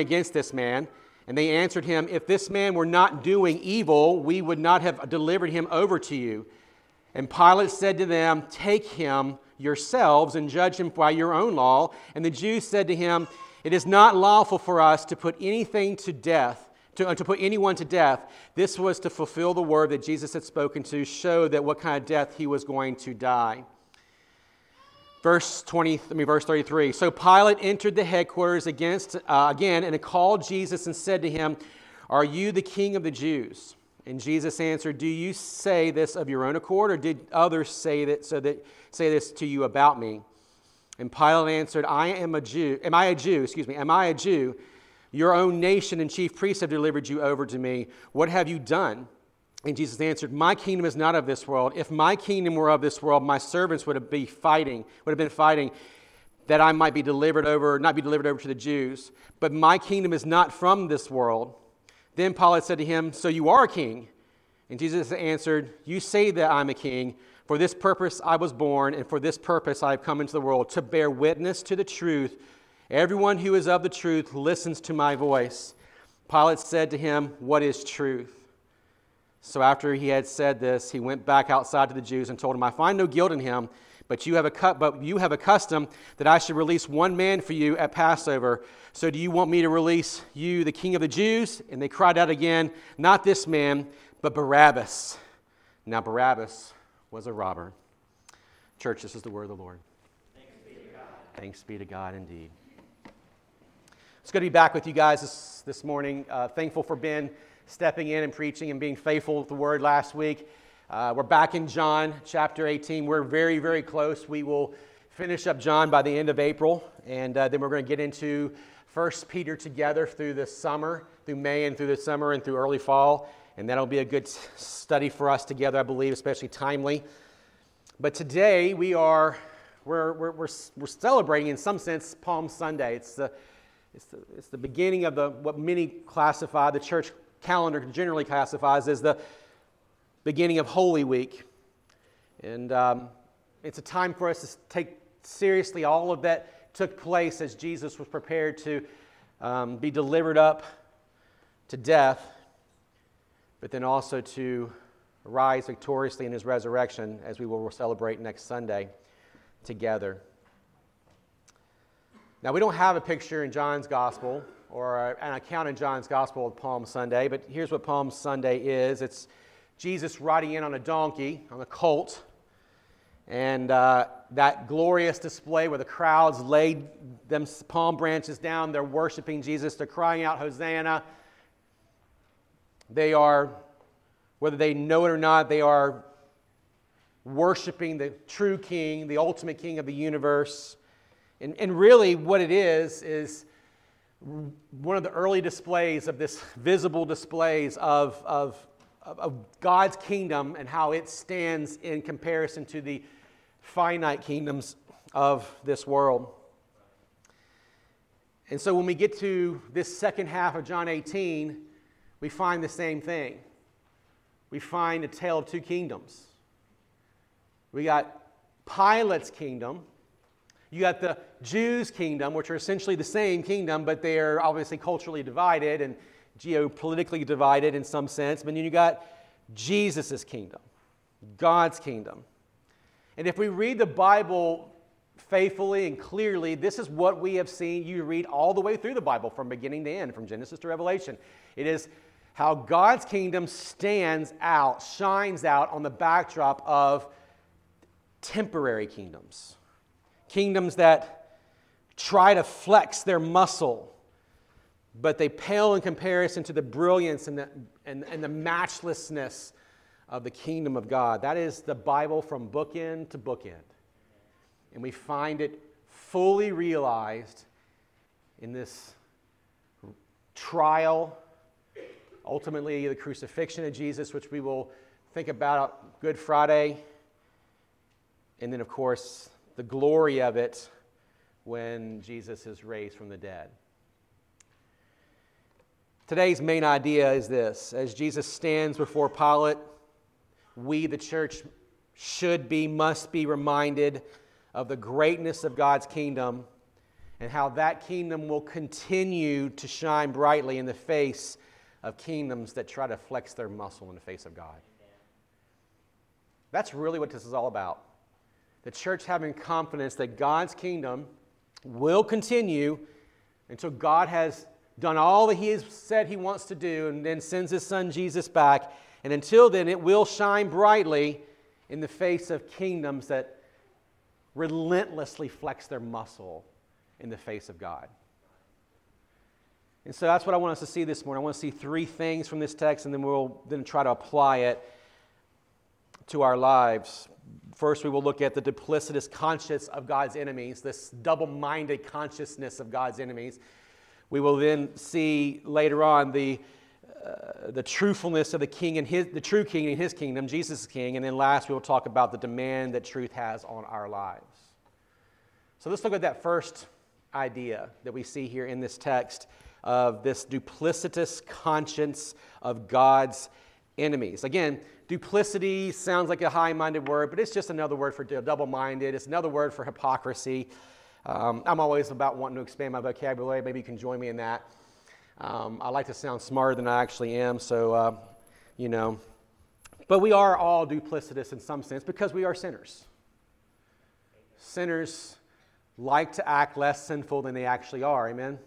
against this man? And they answered him, If this man were not doing evil, we would not have delivered him over to you. And Pilate said to them, Take him yourselves and judge him by your own law. And the Jews said to him, It is not lawful for us to put anything to death. To, uh, to put anyone to death. This was to fulfill the word that Jesus had spoken to show that what kind of death he was going to die. Verse 20, I mean, verse 33. So Pilate entered the headquarters against, uh, again and called Jesus and said to him, Are you the king of the Jews? And Jesus answered, Do you say this of your own accord, or did others say that so that say this to you about me? And Pilate answered, I am a Jew. Am I a Jew? Excuse me. Am I a Jew? Your own nation and chief priests have delivered you over to me. What have you done? And Jesus answered, My kingdom is not of this world. If my kingdom were of this world, my servants would have been fighting, would have been fighting that I might be delivered over, not be delivered over to the Jews. But my kingdom is not from this world. Then Pilate said to him, So you are a king? And Jesus answered, You say that I'm a king. For this purpose I was born, and for this purpose I have come into the world, to bear witness to the truth. Everyone who is of the truth listens to my voice. Pilate said to him, What is truth? So after he had said this, he went back outside to the Jews and told them, I find no guilt in him, but you have a, cu- but you have a custom that I should release one man for you at Passover. So do you want me to release you, the king of the Jews? And they cried out again, Not this man, but Barabbas. Now Barabbas was a robber. Church, this is the word of the Lord. Thanks be to God, Thanks be to God indeed. It's good to be back with you guys this, this morning. Uh, thankful for Ben stepping in and preaching and being faithful with the word last week. Uh, we're back in John chapter 18. We're very, very close. We will finish up John by the end of April, and uh, then we're going to get into First Peter together through the summer, through May and through the summer and through early fall. And that'll be a good study for us together, I believe, especially timely. But today we are we're, we're, we're, we're celebrating, in some sense, Palm Sunday. It's the, it's, the, it's the beginning of the, what many classify, the church calendar generally classifies as the beginning of Holy Week. And um, it's a time for us to take seriously all of that took place as Jesus was prepared to um, be delivered up to death, but then also to rise victoriously in his resurrection, as we will celebrate next Sunday together. Now, we don't have a picture in John's gospel or an account in John's Gospel of Palm Sunday, but here's what Palm Sunday is it's Jesus riding in on a donkey, on a colt, and uh, that glorious display where the crowds laid them palm branches down, they're worshiping Jesus, they're crying out, Hosanna. They are, whether they know it or not, they are worshiping the true king, the ultimate king of the universe. And, and really, what it is, is one of the early displays of this visible displays of, of, of God's kingdom and how it stands in comparison to the finite kingdoms of this world. And so when we get to this second half of John 18, we find the same thing. We find a tale of two kingdoms. We got Pilate's kingdom, you got the Jews' kingdom, which are essentially the same kingdom, but they are obviously culturally divided and geopolitically divided in some sense. But then you got Jesus' kingdom, God's kingdom. And if we read the Bible faithfully and clearly, this is what we have seen you read all the way through the Bible from beginning to end, from Genesis to Revelation. It is how God's kingdom stands out, shines out on the backdrop of temporary kingdoms kingdoms that try to flex their muscle, but they pale in comparison to the brilliance and the, and, and the matchlessness of the kingdom of God. That is the Bible from bookend to bookend. And we find it fully realized in this trial, ultimately, the crucifixion of Jesus, which we will think about Good Friday. And then, of course, the glory of it when Jesus is raised from the dead. Today's main idea is this as Jesus stands before Pilate, we, the church, should be, must be reminded of the greatness of God's kingdom and how that kingdom will continue to shine brightly in the face of kingdoms that try to flex their muscle in the face of God. That's really what this is all about. The church having confidence that God's kingdom will continue until God has done all that He has said He wants to do and then sends His Son Jesus back. And until then, it will shine brightly in the face of kingdoms that relentlessly flex their muscle in the face of God. And so that's what I want us to see this morning. I want to see three things from this text, and then we'll then try to apply it to our lives. First, we will look at the duplicitous conscience of God's enemies, this double minded consciousness of God's enemies. We will then see later on the, uh, the truthfulness of the king and his, the true king and his kingdom, Jesus king. And then last, we will talk about the demand that truth has on our lives. So let's look at that first idea that we see here in this text of this duplicitous conscience of God's enemies. Again, duplicity sounds like a high minded word, but it's just another word for double minded. It's another word for hypocrisy. Um, I'm always about wanting to expand my vocabulary. Maybe you can join me in that. Um, I like to sound smarter than I actually am, so, uh, you know. But we are all duplicitous in some sense because we are sinners. Sinners like to act less sinful than they actually are. Amen?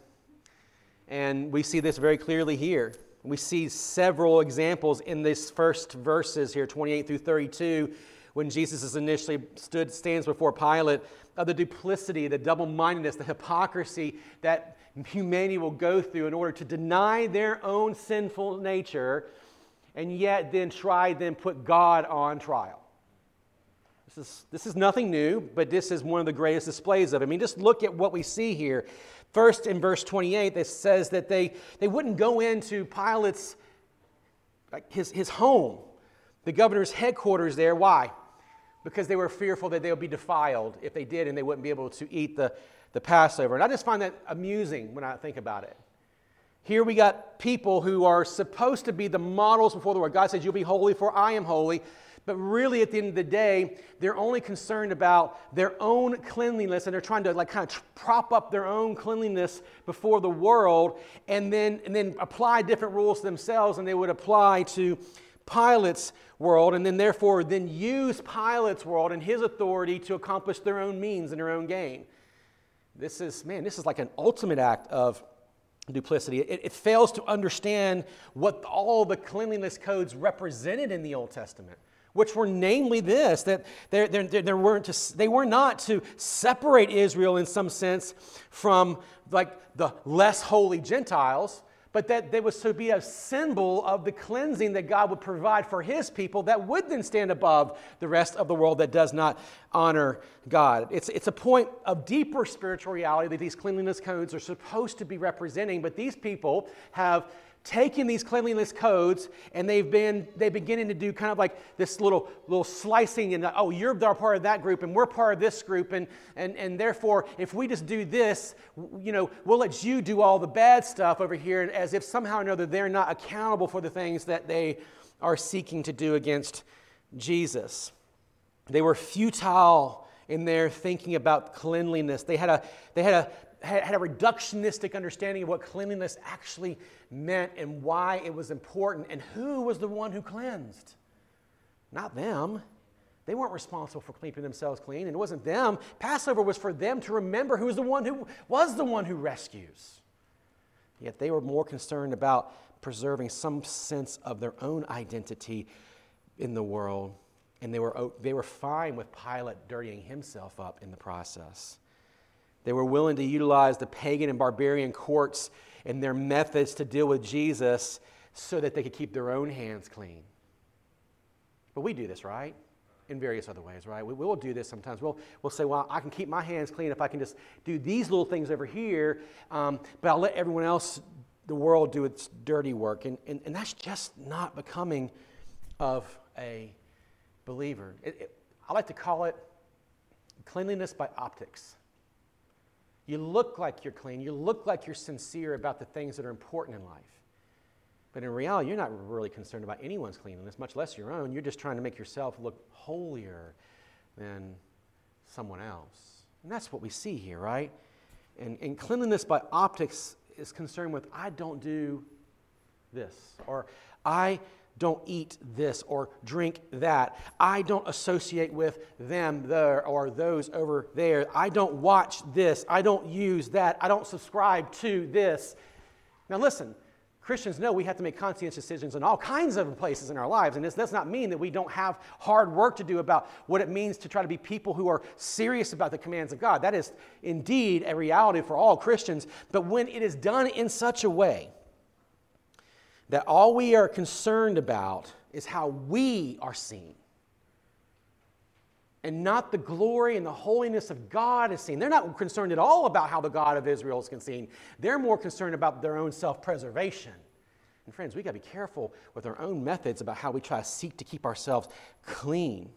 And we see this very clearly here. We see several examples in these first verses here, 28 through 32, when Jesus is initially stood, stands before Pilate, of the duplicity, the double mindedness, the hypocrisy that humanity will go through in order to deny their own sinful nature and yet then try, then put God on trial. This is, this is nothing new, but this is one of the greatest displays of it. I mean, just look at what we see here. First, in verse 28, it says that they, they wouldn't go into Pilate's, like his, his home, the governor's headquarters there. Why? Because they were fearful that they would be defiled if they did and they wouldn't be able to eat the, the Passover. And I just find that amusing when I think about it. Here we got people who are supposed to be the models before the Lord. God says, You'll be holy, for I am holy. But really, at the end of the day, they're only concerned about their own cleanliness and they're trying to like kind of prop up their own cleanliness before the world and then, and then apply different rules to themselves and they would apply to Pilate's world and then therefore then use Pilate's world and his authority to accomplish their own means and their own gain. This is, man, this is like an ultimate act of duplicity. It, it fails to understand what all the cleanliness codes represented in the Old Testament which were namely this that weren't to, they were not to separate Israel in some sense from like the less holy Gentiles, but that there was to be a symbol of the cleansing that God would provide for his people that would then stand above the rest of the world that does not honor God. It's, it's a point of deeper spiritual reality that these cleanliness codes are supposed to be representing, but these people have taken these cleanliness codes and they've been they beginning to do kind of like this little little slicing and oh you're part of that group and we're part of this group and and and therefore if we just do this you know we'll let you do all the bad stuff over here as if somehow or another they're not accountable for the things that they are seeking to do against Jesus. They were futile in their thinking about cleanliness. They had a they had a had a reductionistic understanding of what cleanliness actually meant and why it was important and who was the one who cleansed. Not them. They weren't responsible for keeping themselves clean, and it wasn't them. Passover was for them to remember who was the one who was the one who rescues. Yet they were more concerned about preserving some sense of their own identity in the world, and they were, they were fine with Pilate dirtying himself up in the process. They were willing to utilize the pagan and barbarian courts and their methods to deal with Jesus so that they could keep their own hands clean. But we do this, right? In various other ways, right? We, will do this sometimes. We'll, we'll say, well, I can keep my hands clean if I can just do these little things over here, um, but I'll let everyone else, the world, do its dirty work. And, and, and that's just not becoming of a believer. It, it, I like to call it cleanliness by optics. You look like you're clean. You look like you're sincere about the things that are important in life. But in reality, you're not really concerned about anyone's cleanliness, much less your own. You're just trying to make yourself look holier than someone else. And that's what we see here, right? And, and cleanliness by optics is concerned with I don't do this, or I don't eat this or drink that. I don't associate with them there or those over there. I don't watch this. I don't use that. I don't subscribe to this. Now, listen, Christians know we have to make conscientious decisions in all kinds of places in our lives. And this does not mean that we don't have hard work to do about what it means to try to be people who are serious about the commands of God. That is indeed a reality for all Christians. But when it is done in such a way that all we are concerned about is how we are seen, and not the glory and the holiness of God is seen. They're not concerned at all about how the God of Israel is seen. They're more concerned about their own self preservation. And friends, we got to be careful with our own methods about how we try to seek to keep ourselves clean.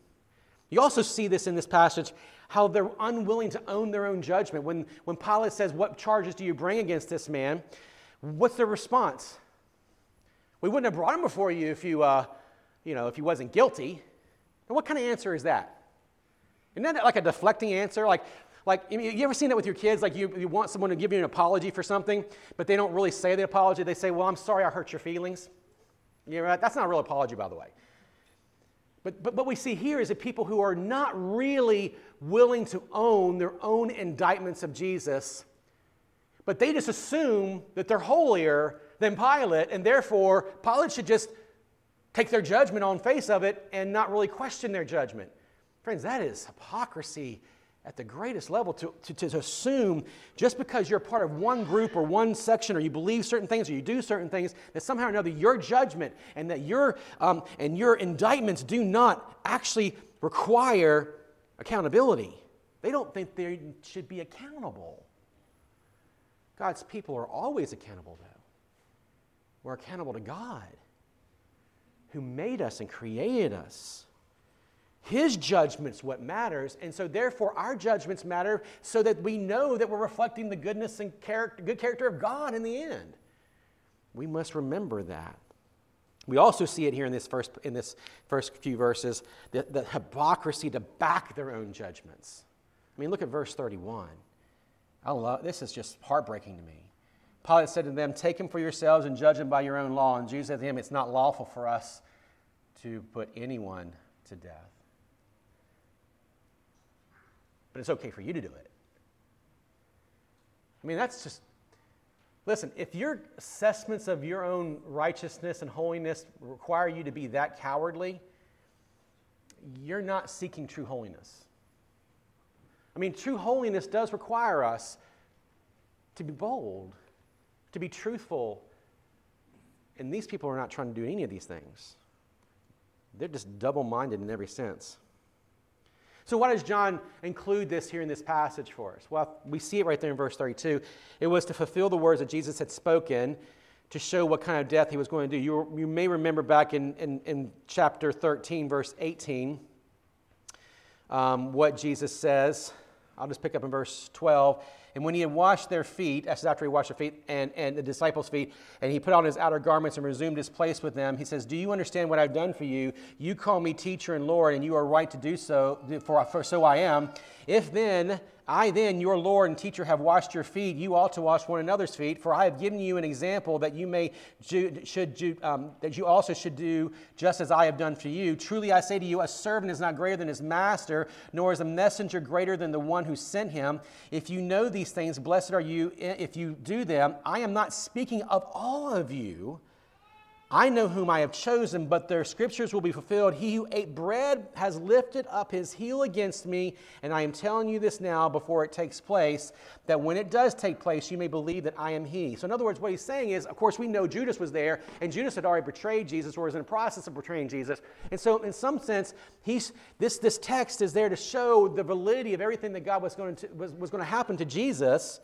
You also see this in this passage how they're unwilling to own their own judgment. When, when Pilate says, What charges do you bring against this man? What's their response? We wouldn't have brought him before you if you, uh, you know, if he wasn't guilty. And what kind of answer is that? Isn't that like a deflecting answer? Like, like you ever seen that with your kids? Like you, you want someone to give you an apology for something, but they don't really say the apology. They say, well, I'm sorry I hurt your feelings. You know, that's not a real apology, by the way. But, but what we see here is that people who are not really willing to own their own indictments of Jesus, but they just assume that they're holier than Pilate, and therefore Pilate should just take their judgment on face of it and not really question their judgment. Friends, that is hypocrisy at the greatest level to, to, to, assume just because you're part of one group or one section or you believe certain things or you do certain things that somehow or another your judgment and that your um, and your indictments do not actually require accountability. They don't think they should be accountable. God's people are always accountable though we're accountable to god who made us and created us his judgment's what matters. And so, therefore, our judgments matter so that we know that we're reflecting the goodness and character, good character of God in the end. We must remember that. We also see it here in this first, in this first few verses the, the hypocrisy to back their own judgments. I mean, look at verse 31. I love this is just heartbreaking to me. Pilate said to them, Take him for yourselves and judge him by your own law. And Jews said to him, It's not lawful for us to put anyone to death but it's okay for you to do it. I mean, that's just, listen, if your assessments of your own righteousness and holiness require you to be that cowardly, you're not seeking true holiness. I mean, true holiness does require us to be bold, to be truthful. And these people are not trying to do any of these things. They're just double minded in every sense. So, why does John include this here in this passage for us? Well, we see it right there in verse 32. It was to fulfill the words that Jesus had spoken to show what kind of death he was going to do. You, you may remember back in, in, in chapter 13, verse 18, um, what Jesus says. I'll just pick up in verse 12. And when he had washed their feet, that's after he washed their feet and, and the disciples' feet, and he put on his outer garments and resumed his place with them, he says, Do you understand what I've done for you? You call me teacher and Lord, and you are right to do so, for, for so I am. If then I then, your Lord and teacher, have washed your feet. You ought to wash one another's feet. For I have given you an example that you may should um, that you also should do just as I have done for you. Truly, I say to you, a servant is not greater than his master, nor is a messenger greater than the one who sent him. If you know these things, blessed are you if you do them. I am not speaking of all of you. I know whom I have chosen, but their scriptures will be fulfilled. He who ate bread has lifted up his heel against me, and I am telling you this now before it takes place, that when it does take place, you may believe that I am he. So, in other words, what he's saying is, of course, we know Judas was there, and Judas had already betrayed Jesus or was in the process of betraying Jesus. And so, in some sense, he's, this, this text is there to show the validity of everything that God was going to, was, was going to happen to Jesus.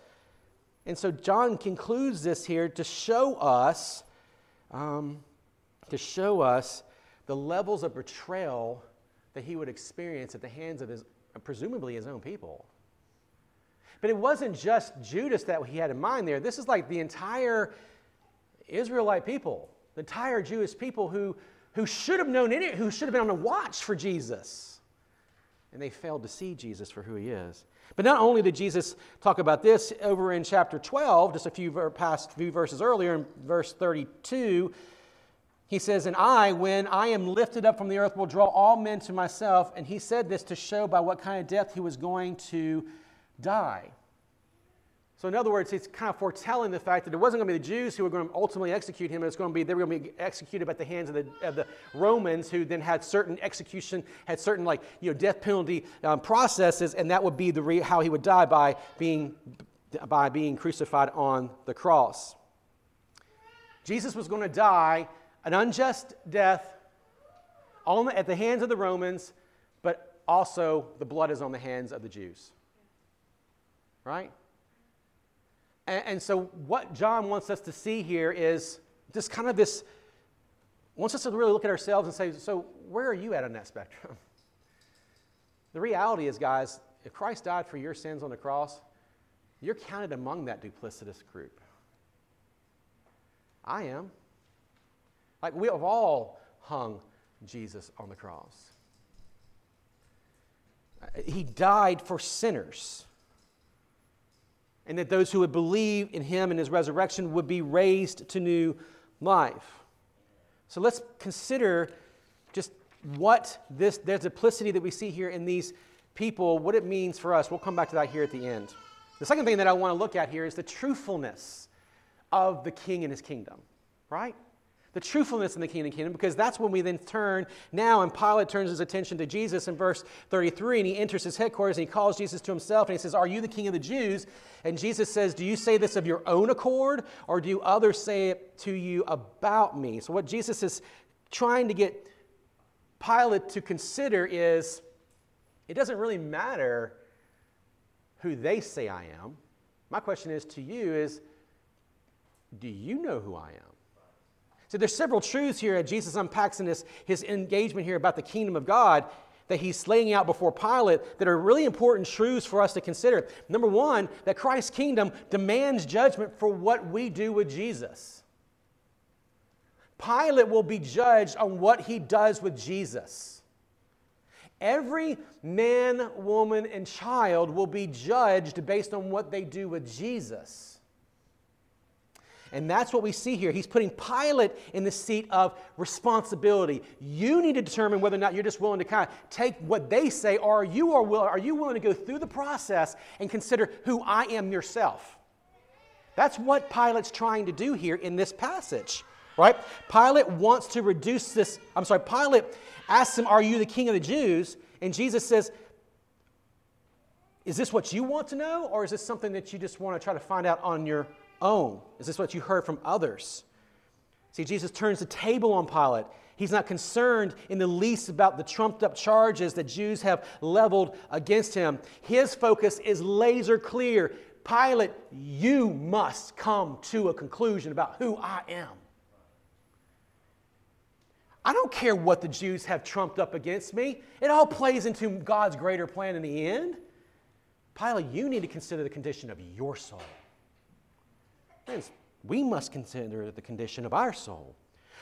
And so, John concludes this here to show us um, to show us the levels of betrayal that he would experience at the hands of his, presumably his own people. But it wasn't just Judas that he had in mind there. This is like the entire Israelite people, the entire Jewish people who, who should have known it, who should have been on the watch for Jesus. And they failed to see Jesus for who he is. But not only did Jesus talk about this over in chapter 12, just a few past few verses earlier, in verse 32, he says, And I, when I am lifted up from the earth, will draw all men to myself. And he said this to show by what kind of death he was going to die. So, in other words, he's kind of foretelling the fact that it wasn't going to be the Jews who were going to ultimately execute him. It was going to be they were going to be executed by the hands of the, of the Romans, who then had certain execution, had certain like you know death penalty um, processes, and that would be the re- how he would die by being by being crucified on the cross. Jesus was going to die an unjust death on the, at the hands of the Romans, but also the blood is on the hands of the Jews. Right? And, and so, what John wants us to see here is just kind of this, wants us to really look at ourselves and say, so where are you at on that spectrum? The reality is, guys, if Christ died for your sins on the cross, you're counted among that duplicitous group. I am. Like we have all hung Jesus on the cross. Uh, he died for sinners. And that those who would believe in him and his resurrection would be raised to new life. So let's consider just what this, there's duplicity that we see here in these people, what it means for us. We'll come back to that here at the end. The second thing that I want to look at here is the truthfulness of the king and his kingdom, right? The truthfulness in the kingdom kingdom because that's when we then turn now and pilate turns his attention to jesus in verse 33 and he enters his headquarters and he calls jesus to himself and he says are you the king of the jews? And jesus says do you say this of your own accord or do others say it to you about me? So what jesus is trying to get pilate to consider is it doesn't really matter who they say i am. My question is to you is do you know who i am so there's several truths here that Jesus unpacks in this, his engagement here about the kingdom of God that he's laying out before Pilate that are really important truths for us to consider. Number one, that Christ's kingdom demands judgment for what we do with Jesus. Pilate will be judged on what he does with Jesus. Every man, woman, and child will be judged based on what they do with Jesus. And that's what we see here. He's putting Pilate in the seat of responsibility. You need to determine whether or not you're just willing to kind of take what they say, or are you, are, will, are you willing to go through the process and consider who I am yourself? That's what Pilate's trying to do here in this passage, right? Pilate wants to reduce this. I'm sorry, Pilate asks him, Are you the king of the Jews? And Jesus says, Is this what you want to know, or is this something that you just want to try to find out on your own? Is this what you heard from others? See, Jesus turns the table on Pilate. He's not concerned in the least about the trumped up charges that Jews have leveled against him. His focus is laser clear. Pilate, you must come to a conclusion about who I am. I don't care what the Jews have trumped up against me. It all plays into God's greater plan in the end. Pilate, you need to consider the condition of your soul. Friends, we must consider the condition of our soul.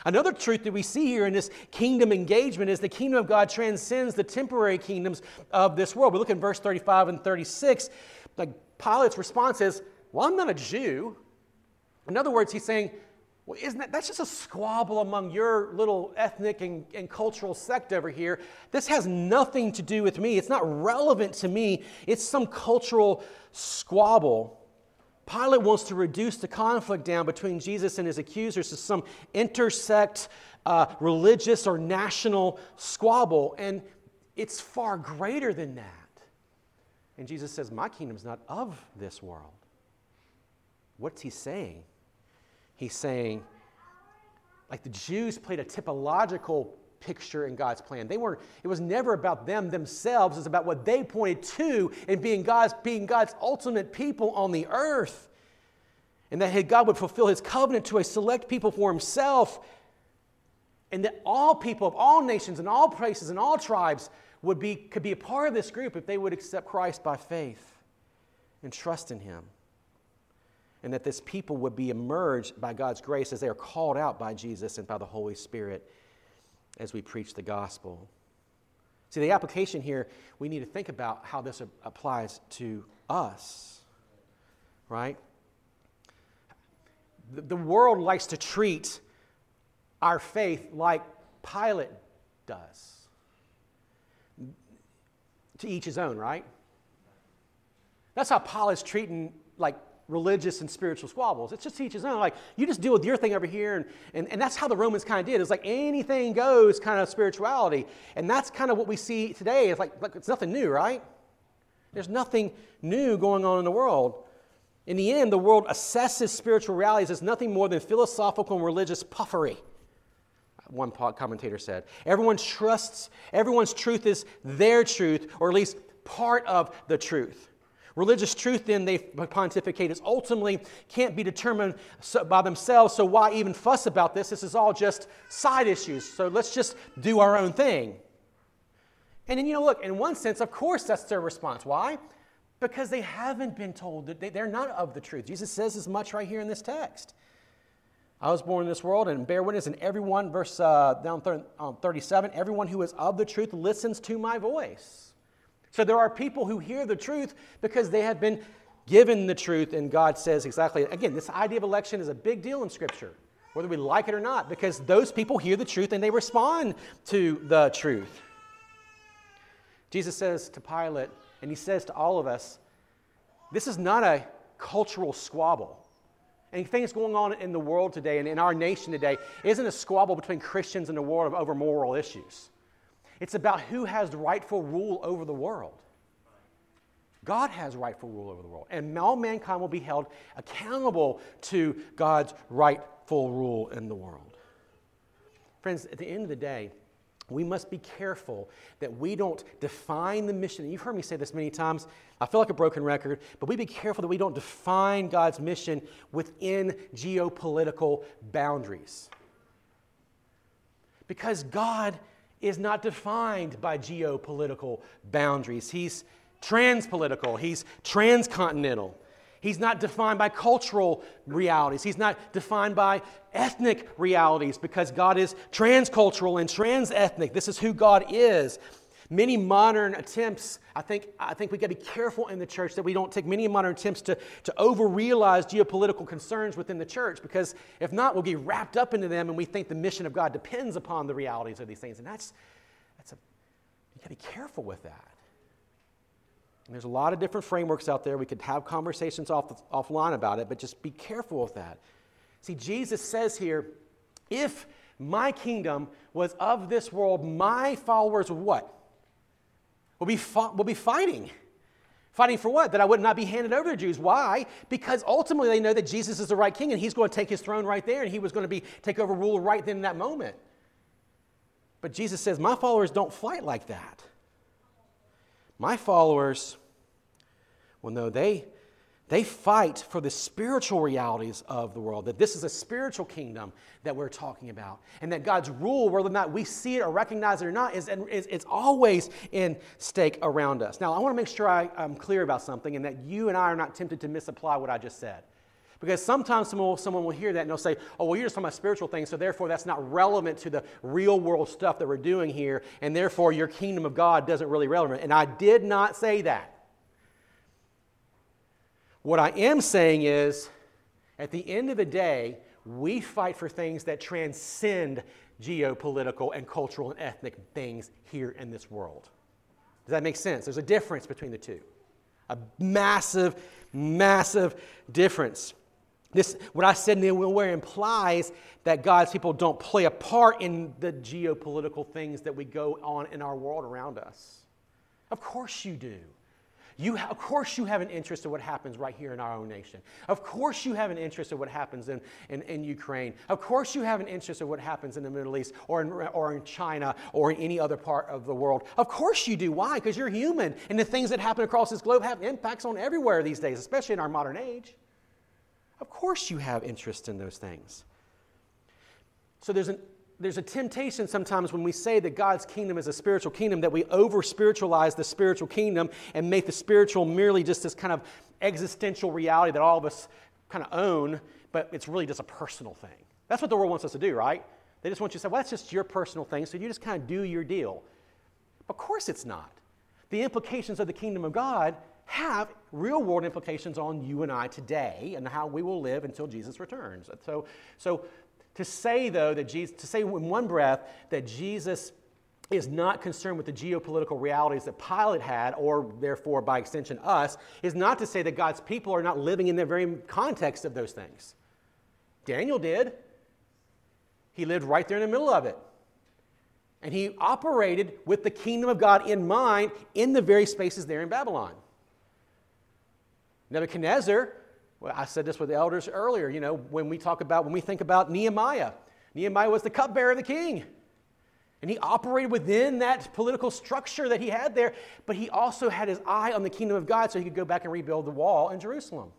Another truth that we see here in this kingdom engagement is the kingdom of God transcends the temporary kingdoms of this world. We look in verse 35 and 36. Like Pilate's response is, Well, I'm not a Jew. In other words, he's saying, Well, isn't that that's just a squabble among your little ethnic and, and cultural sect over here? This has nothing to do with me. It's not relevant to me. It's some cultural squabble. Pilate wants to reduce the conflict down between Jesus and his accusers to some intersect uh, religious or national squabble, and it's far greater than that. And Jesus says, My kingdom is not of this world. What's he saying? He's saying, like the Jews played a typological picture in God's plan. They weren't, it was never about them themselves, it's about what they pointed to and being God's, being God's ultimate people on the earth. And that God would fulfill his covenant to a select people for himself. And that all people of all nations and all places and all tribes would be, could be a part of this group if they would accept Christ by faith and trust in him. And that this people would be emerged by God's grace as they are called out by Jesus and by the Holy Spirit as we preach the gospel. See, the application here, we need to think about how this applies to us, right? The, the world likes to treat our faith like Pilate does. To each his own, right? That's how Paul is treating like religious and spiritual squabbles. It's just each his own. Like, you just deal with your thing over here. And, and, and that's how the Romans kind of did. It's like anything goes kind of spirituality. And that's kind of what we see today. It's like, like it's nothing new, right? There's nothing new going on in the world. In the end, the world assesses spiritual realities as nothing more than philosophical and religious puffery. One commentator said. Everyone trusts, everyone's truth is their truth, or at least part of the truth. Religious truth, then, they pontificate, is ultimately can't be determined by themselves, so why even fuss about this? This is all just side issues, so let's just do our own thing. And then, you know, look, in one sense, of course, that's their response. Why? Because they haven't been told that they, are not of the truth. Jesus says as much right here in this text. I was born in this world, and bear witness, and everyone, verse uh, down um, 37, everyone who is of the truth listens to my voice. So there are people who hear the truth because they have been given the truth, and God says exactly, again, this idea of election is a big deal in Scripture, whether we like it or not, because those people hear the truth and they respond to the truth. Jesus says to Pilate, and he says to all of us, this is not a cultural squabble. And things going on in the world today and in our nation today isn't a squabble between Christians and the world over moral issues. It's about who has rightful rule over the world. God has rightful rule over the world, and all mankind will be held accountable to God's rightful rule in the world. Friends, at the end of the day, we must be careful that we don't define the mission. You've heard me say this many times. I feel like a broken record, but we be careful that we don't define God's mission within geopolitical boundaries. Because God is not defined by geopolitical boundaries. He's transpolitical, he's transcontinental. He's not defined by cultural realities. He's not defined by ethnic realities because God is transcultural and transethnic. This is who God is. Many modern attempts, I think, I think we got to be careful in the church that we don't take many modern attempts to, to over realize geopolitical concerns within the church because if not, we'll get wrapped up into them and we think the mission of God depends upon the realities of these things. And that's, that's a, you got to be careful with that. And there's a lot of different frameworks out there. We could have conversations off, offline about it, but just be careful with that. See, Jesus says here, if my kingdom was of this world, my followers would what? Will be, will be fighting. Fighting for what? That I would not be handed over to Jews. Why? Because ultimately they know that Jesus is the right king and he's going to take his throne right there and he was going to be take over rule right then in that moment. But Jesus says, My followers don't fight like that. My followers, well, no, they they fight for the spiritual realities of the world, that this is a spiritual kingdom that we're talking about, and that God's rule, whether or not we see it or recognize it or not, is, is it's always in stake around us. Now, I want to make sure I, am clear about something and that you and I are not tempted to misapply what I just said. Because sometimes someone will, someone will hear that and they'll say, oh, well, you're just talking about spiritual things, so therefore that's not relevant to the real world stuff that we're doing here, and therefore your kingdom of God doesn't really relevant. And I did not say that. What I am saying is, at the end of the day, we fight for things that transcend geopolitical and cultural and ethnic things here in this world. Does that make sense? There's a difference between the two. A massive, massive difference. This, what I said nowhere implies that God's people don't play a part in the geopolitical things that we go on in our world around us. Of course you do. You, of course, you have an interest in what happens right here in our own nation. Of course, you have an interest in what happens in, in, in Ukraine. Of course, you have an interest in what happens in the Middle East or in, or in China or in any other part of the world. Of course, you do. Why? Because you're human, and the things that happen across this globe have impacts on everywhere these days, especially in our modern age. Of course, you have interest in those things. So there's an there's a temptation sometimes when we say that God's kingdom is a spiritual kingdom that we over spiritualize the spiritual kingdom and make the spiritual merely just this kind of existential reality that all of us kind of own, but it's really just a personal thing. That's what the world wants us to do, right? They just want you to say, well, that's just your personal thing, so you just kind of do your deal. Of course it's not. The implications of the kingdom of God have real world implications on you and I today and how we will live until Jesus returns. So, so to say, though, that Jesus, to say in one breath that Jesus is not concerned with the geopolitical realities that Pilate had, or therefore by extension us, is not to say that God's people are not living in the very context of those things. Daniel did. He lived right there in the middle of it. And he operated with the kingdom of God in mind in the very spaces there in Babylon. Nebuchadnezzar, I said this with the elders earlier, you know, when we talk about, when we think about Nehemiah, Nehemiah was the cupbearer of the king. And he operated within that political structure that he had there, but he also had his eye on the kingdom of God so he could go back and rebuild the wall in Jerusalem.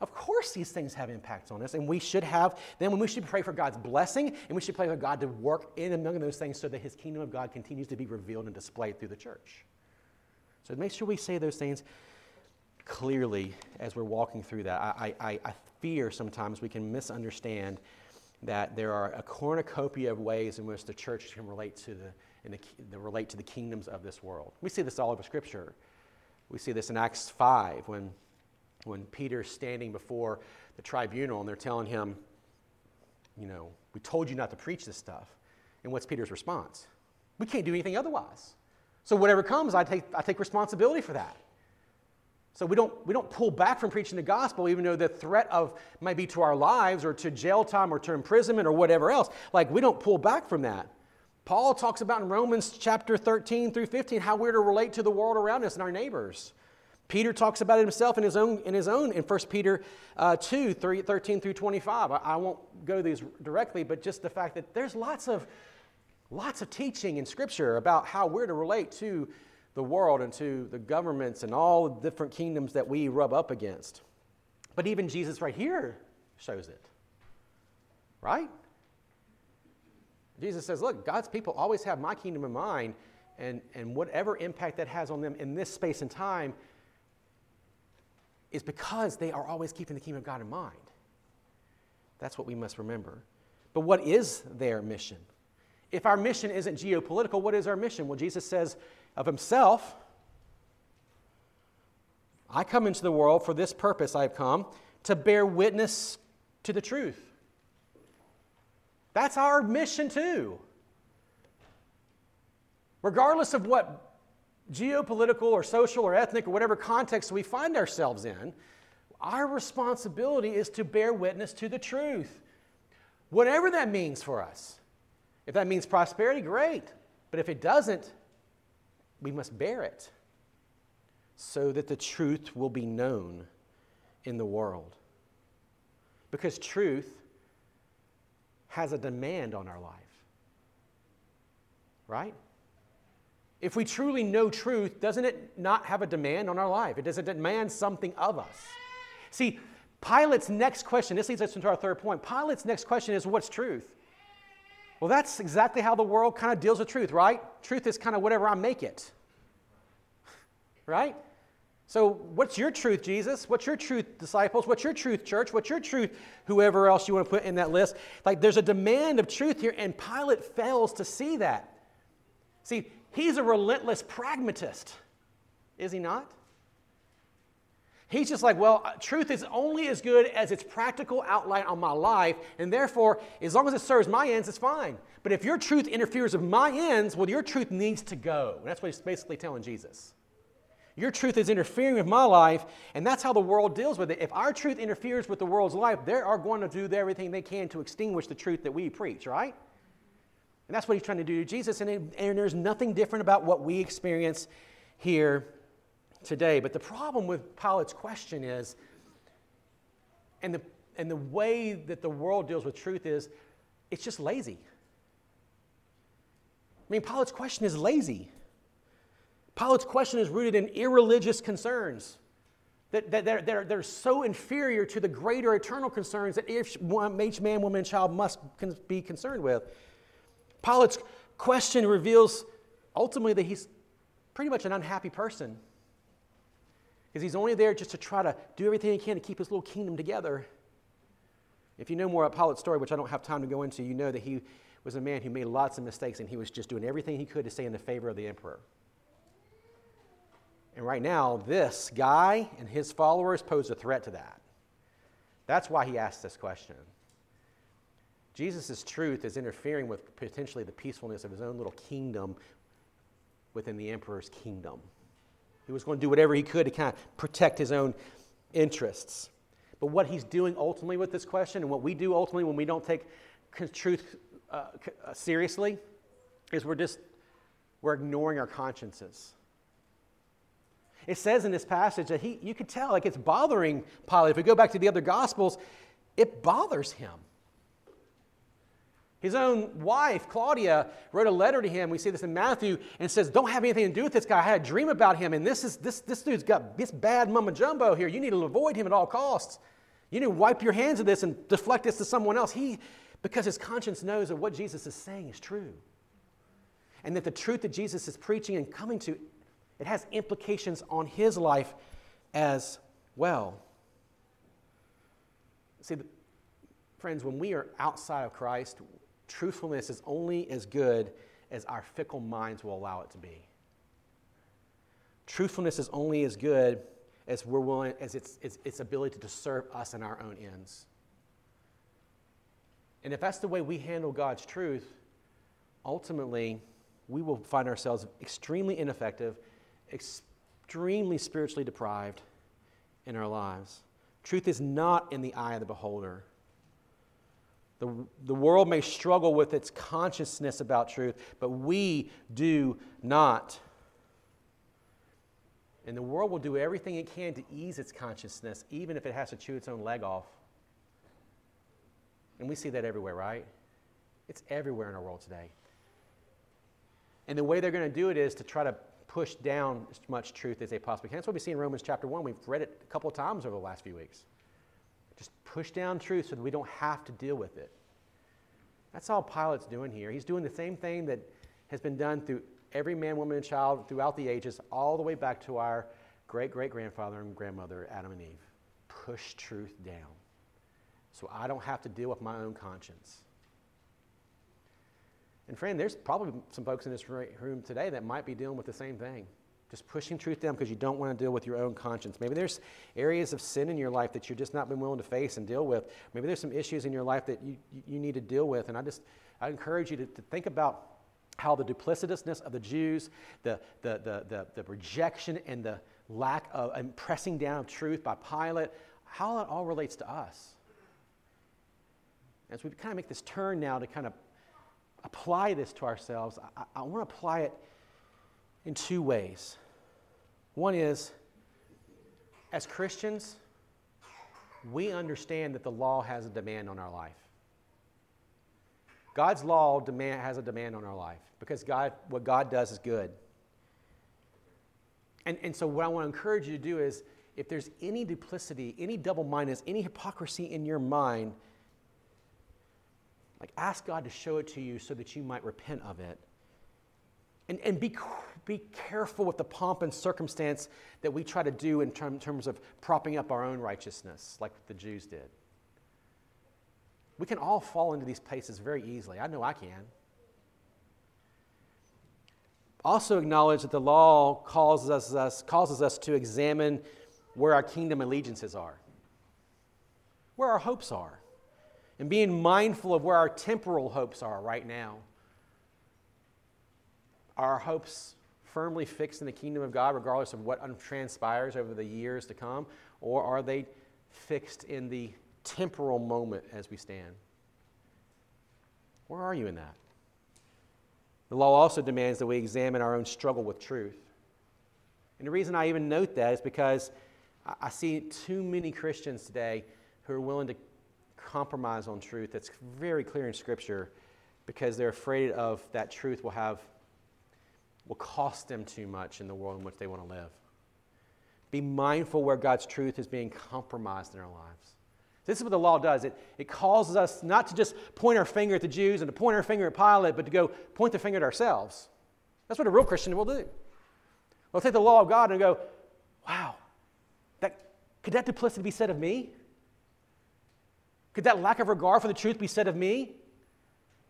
Of course, these things have impacts on us, and we should have, then when we should pray for God's blessing, and we should pray for God to work in among those things so that his kingdom of God continues to be revealed and displayed through the church. So make sure we say those things clearly as we're walking through that. I, I, I fear sometimes we can misunderstand that there are a cornucopia of ways in which the church can relate to the, the, the, relate to the kingdoms of this world. We see this all over Scripture. We see this in Acts 5 when, when Peter's standing before the tribunal and they're telling him, you know, we told you not to preach this stuff. And what's Peter's response? We can't do anything otherwise. So whatever comes, I take, I take responsibility for that. So we don't, we don't pull back from preaching the gospel, even though the threat of might be to our lives or to jail time or to imprisonment or whatever else. Like we don't pull back from that. Paul talks about in Romans chapter 13 through 15 how we're to relate to the world around us and our neighbors. Peter talks about it himself in his own in his own in 1 Peter uh, 2, 3, 13 through 25. I, I won't go these directly, but just the fact that there's lots of lots of teaching in Scripture about how we're to relate to the world and to the governments and all the different kingdoms that we rub up against. But even Jesus, right here, shows it. Right? Jesus says, Look, God's people always have my kingdom in mind, and, and whatever impact that has on them in this space and time is because they are always keeping the kingdom of God in mind. That's what we must remember. But what is their mission? If our mission isn't geopolitical, what is our mission? Well, Jesus says of himself. I come into the world for this purpose, I've come to bear witness to the truth. That's our mission, too. Regardless of what geopolitical or social or ethnic or whatever context we find ourselves in, our responsibility is to bear witness to the truth. Whatever that means for us. If that means prosperity, great. But if it doesn't, we must bear it so that the truth will be known in the world. Because truth has a demand on our life. Right? If we truly know truth, doesn't it not have a demand on our life? It doesn't demand something of us. See, Pilate's next question, this leads us into our third point. Pilate's next question is what's truth? Well, that's exactly how the world kind of deals with truth, right? Truth is kind of whatever I make it. Right? So, what's your truth, Jesus? What's your truth, disciples? What's your truth, church? What's your truth, whoever else you want to put in that list? Like, there's a demand of truth here, and Pilate fails to see that. See, he's a relentless pragmatist, is he not? He's just like, well, uh, truth is only as good as its practical outline on my life, and therefore, as long as it serves my ends, it's fine. But if your truth interferes with my ends, well, your truth needs to go. And that's what he's basically telling Jesus. Your truth is interfering with my life, and that's how the world deals with it. If our truth interferes with the world's life, they are going to do everything they can to extinguish the truth that we preach, right? And that's what he's trying to do to Jesus, and, it, and there's nothing different about what we experience here today. But the problem with Pilate's question is, and the, and the way that the world deals with truth is, it's just lazy. I mean, Pilate's question is lazy. Pilate's question is rooted in irreligious concerns that, that they're, they're, so inferior to the greater eternal concerns that each, each man, woman, and child must be concerned with. Pilate's question reveals ultimately that he's pretty much an unhappy person because he's only there just to try to do everything he can to keep his little kingdom together. If you know more about Pilate's story, which I don't have time to go into, you know that he was a man who made lots of mistakes and he was just doing everything he could to stay in the favor of the emperor. And right now, this guy and his followers pose a threat to that. That's why he asked this question. Jesus' truth is interfering with potentially the peacefulness of his own little kingdom within the emperor's kingdom. He was going to do whatever he could to kind of protect his own interests. But what he's doing ultimately with this question, and what we do ultimately when we don't take truth uh, uh, seriously, is we're just we're ignoring our consciences. It says in this passage that he, you could tell, like it's bothering Pilate. If we go back to the other Gospels, it bothers him. His own wife, Claudia, wrote a letter to him. We see this in Matthew and says, Don't have anything to do with this guy. I had a dream about him, and this, is, this, this dude's got this bad mumbo jumbo here. You need to avoid him at all costs. You need to wipe your hands of this and deflect this to someone else. He, because his conscience knows that what Jesus is saying is true. And that the truth that Jesus is preaching and coming to, it has implications on his life as well. See, friends, when we are outside of Christ, truthfulness is only as good as our fickle minds will allow it to be. Truthfulness is only as good as we're willing as its, its, its ability to serve us and our own ends. And if that's the way we handle God's truth, ultimately we will find ourselves extremely ineffective, extremely spiritually deprived in our lives. Truth is not in the eye of the beholder. The, the world may struggle with its consciousness about truth, but we do not. And the world will do everything it can to ease its consciousness, even if it has to chew its own leg off. And we see that everywhere, right? It's everywhere in our world today. And the way they're going to do it is to try to push down as much truth as they possibly can. That's what we see in Romans chapter 1. We've read it a couple of times over the last few weeks. Just push down truth so that we don't have to deal with it. That's all Pilate's doing here. He's doing the same thing that has been done through every man, woman, and child throughout the ages, all the way back to our great great grandfather and grandmother, Adam and Eve. Push truth down so I don't have to deal with my own conscience. And friend, there's probably some folks in this room today that might be dealing with the same thing. Just pushing truth down because you don't want to deal with your own conscience. Maybe there's areas of sin in your life that you've just not been willing to face and deal with. Maybe there's some issues in your life that you, you need to deal with. And I just I encourage you to, to think about how the duplicitousness of the Jews, the, the, the, the, the rejection and the lack of and pressing down of truth by Pilate, how that all relates to us. As we kind of make this turn now to kind of apply this to ourselves, I, I want to apply it in two ways. One is, as Christians, we understand that the law has a demand on our life. God's law demand, has a demand on our life because God, what God does is good. And, and so, what I want to encourage you to do is if there's any duplicity, any double mindedness, any hypocrisy in your mind, like ask God to show it to you so that you might repent of it and, and be, be careful with the pomp and circumstance that we try to do in term, terms of propping up our own righteousness, like the Jews did. We can all fall into these places very easily. I know I can. Also, acknowledge that the law causes us, causes us to examine where our kingdom allegiances are, where our hopes are, and being mindful of where our temporal hopes are right now. Are our hopes firmly fixed in the kingdom of God, regardless of what transpires over the years to come? Or are they fixed in the temporal moment as we stand? Where are you in that? The law also demands that we examine our own struggle with truth. And the reason I even note that is because I see too many Christians today who are willing to compromise on truth that's very clear in Scripture because they're afraid of that truth will have will cost them too much in the world in which they want to live. Be mindful where God's truth is being compromised in our lives. This is what the law does. It, it causes us not to just point our finger at the Jews and to point our finger at Pilate, but to go point the finger at ourselves. That's what a real Christian will do. We'll take the law of God and go, wow, that, could that duplicity be said of me? Could that lack of regard for the truth be said of me?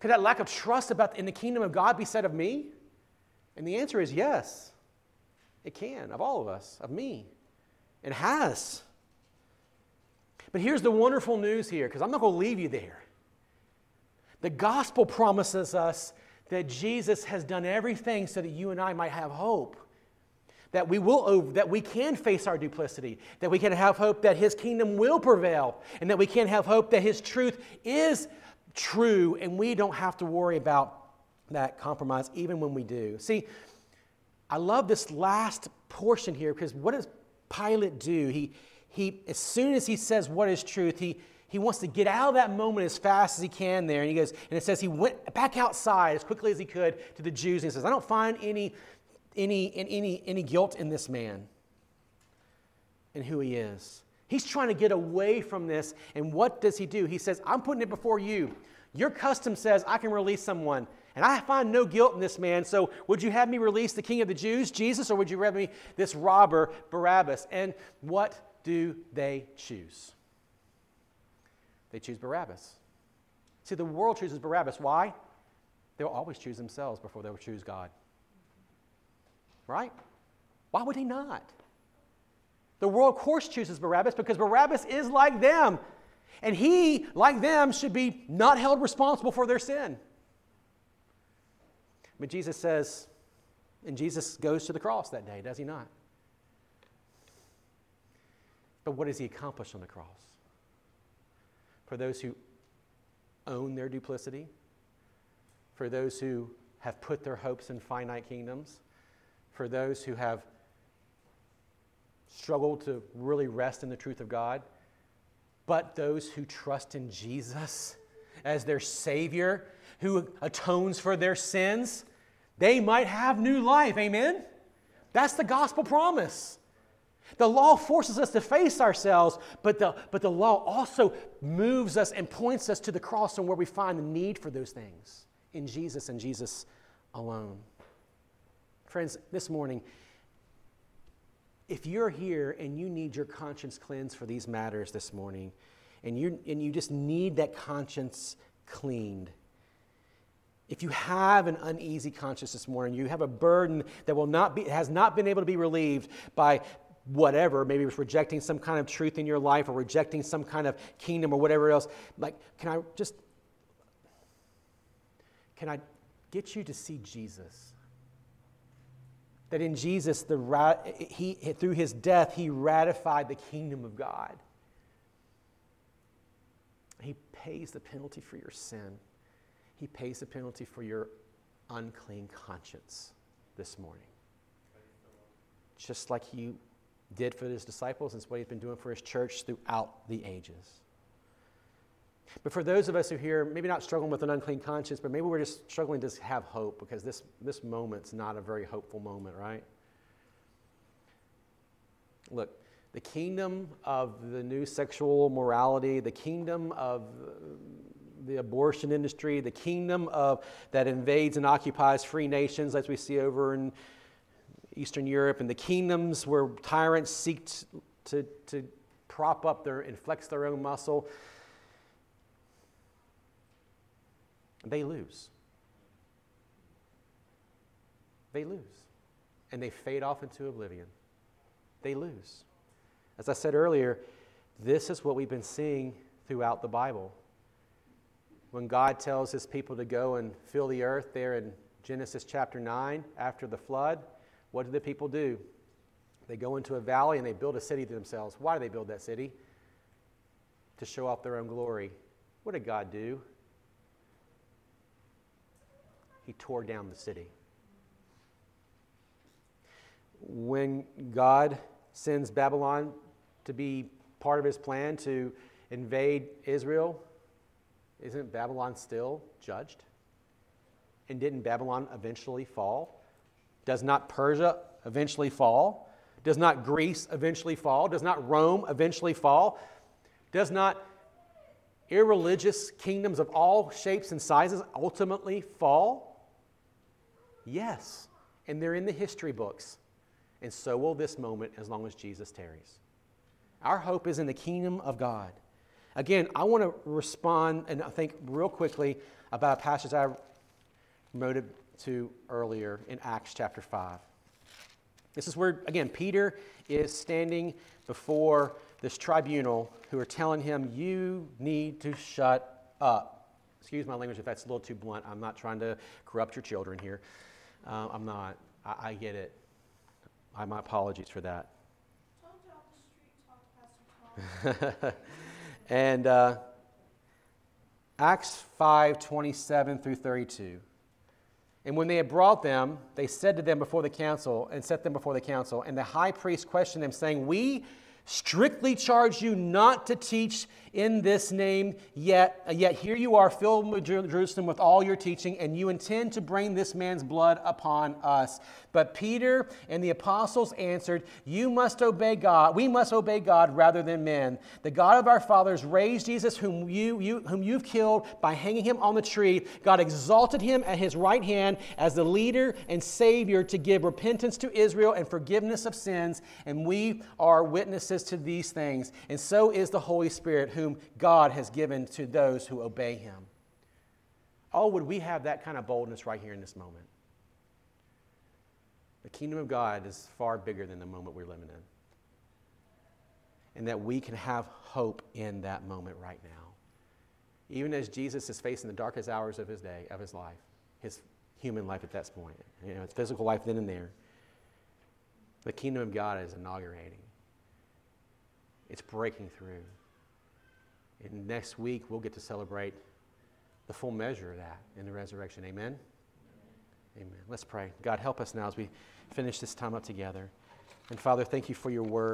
Could that lack of trust about in the kingdom of God be said of me? And the answer is yes. It can, of all of us, of me. It has. But here's the wonderful news here, because I'm not going to leave you there. The gospel promises us that Jesus has done everything so that you and I might have hope. That we will that we can face our duplicity, that we can have hope that his kingdom will prevail, and that we can have hope that his truth is true, and we don't have to worry about that compromise even when we do. See, I love this last portion here because what does Pilate do? He, he, as soon as he says what is truth, he, he wants to get out of that moment as fast as he can there. And he goes, and it says he went back outside as quickly as he could to the Jews. And he says, I don't find any, any, any, any guilt in this man and who he is. He's trying to get away from this. And what does he do? He says, I'm putting it before you. Your custom says I can release someone. And I find no guilt in this man. So would you have me release the king of the Jews, Jesus, or would you rather me this robber, Barabbas? And what do they choose? They choose Barabbas. See, the world chooses Barabbas. Why? They'll always choose themselves before they'll choose God. Right? Why would he not? The world, of course, chooses Barabbas because Barabbas is like them. And he, like them, should be not held responsible for their sin. But Jesus says, and Jesus goes to the cross that day, does he not? But what does he accomplish on the cross? For those who own their duplicity, for those who have put their hopes in finite kingdoms, for those who have struggled to really rest in the truth of God, but those who trust in Jesus as their Savior, who atones for their sins, they might have new life. Amen? That's the gospel promise. The law forces us to face ourselves, but the, but the law also moves us and points us to the cross and where we find the need for those things in Jesus and Jesus alone. Friends, this morning, if you're here and you need your conscience cleansed for these matters this morning, and, you and you just need that conscience cleaned, if you have an uneasy conscience this morning, you have a burden that will not be, has not been able to be relieved by whatever, maybe it's rejecting some kind of truth in your life or rejecting some kind of kingdom or whatever else, like, can I just, can I get you to see Jesus? That in Jesus, the, he, through his death, he ratified the kingdom of God. He pays the penalty for your sin. He pays the penalty for your unclean conscience this morning. Just like he did for his disciples, and it's what he's been doing for his church throughout the ages. But for those of us who here, maybe not struggling with an unclean conscience, but maybe we're just struggling to have hope because this, this moment's not a very hopeful moment, right? Look, the kingdom of the new sexual morality, the kingdom of the abortion industry, the kingdom of that invades and occupies free nations, as we see over in Eastern Europe, and the kingdoms where tyrants seek to, to prop up their and flex their own muscle, they lose. They lose. And they fade off into oblivion. They lose. As I said earlier, this is what we've been seeing throughout the Bible. When God tells his people to go and fill the earth there in Genesis chapter 9 after the flood, what do the people do? They go into a valley and they build a city to themselves. Why do they build that city? To show off their own glory. What did God do? He tore down the city. When God sends Babylon to be part of his plan to invade Israel, isn't Babylon still judged? And didn't Babylon eventually fall? Does not Persia eventually fall? Does not Greece eventually fall? Does not Rome eventually fall? Does not irreligious kingdoms of all shapes and sizes ultimately fall? Yes. And they're in the history books. And so will this moment as long as Jesus tarries. Our hope is in the kingdom of God, Again, I want to respond and I think real quickly about a passage I wrote to earlier in Acts chapter 5. This is where, again, Peter is standing before this tribunal who are telling him, You need to shut up. Excuse my language if that's a little too blunt. I'm not trying to corrupt your children here. Uh, I'm not. I, I, get it. I, my apologies for that. and uh, Acts 5 27 through 32. And when they had brought them, they said to them before the council and set them before the council. And the high priest questioned them, saying, We strictly charge you not to teach in this name, yet, yet here you are filled with Jerusalem with all your teaching, and you intend to bring this man's blood upon us. But Peter and the apostles answered, You must obey God. We must obey God rather than men. The God of our fathers raised Jesus, whom, you, you, whom you've killed by hanging him on the tree. God exalted him at his right hand as the leader and Savior to give repentance to Israel and forgiveness of sins. And we are to these things. And so is the Holy Spirit whom God has given to those who obey him. Oh, would we have that kind of boldness right here in this moment? The kingdom of God is far bigger than the moment we're living in. And that we can have hope in that moment right now. Even as Jesus is facing the darkest hours of his day, of his life, his human life at that point, you know, his physical life then and there, the kingdom of God is inaugurating. It's breaking through. And next week, we'll get to celebrate the full measure of that in the resurrection. Amen? Amen. Let's pray. God, help us now as we finish this time up together. And Father, thank you for your word.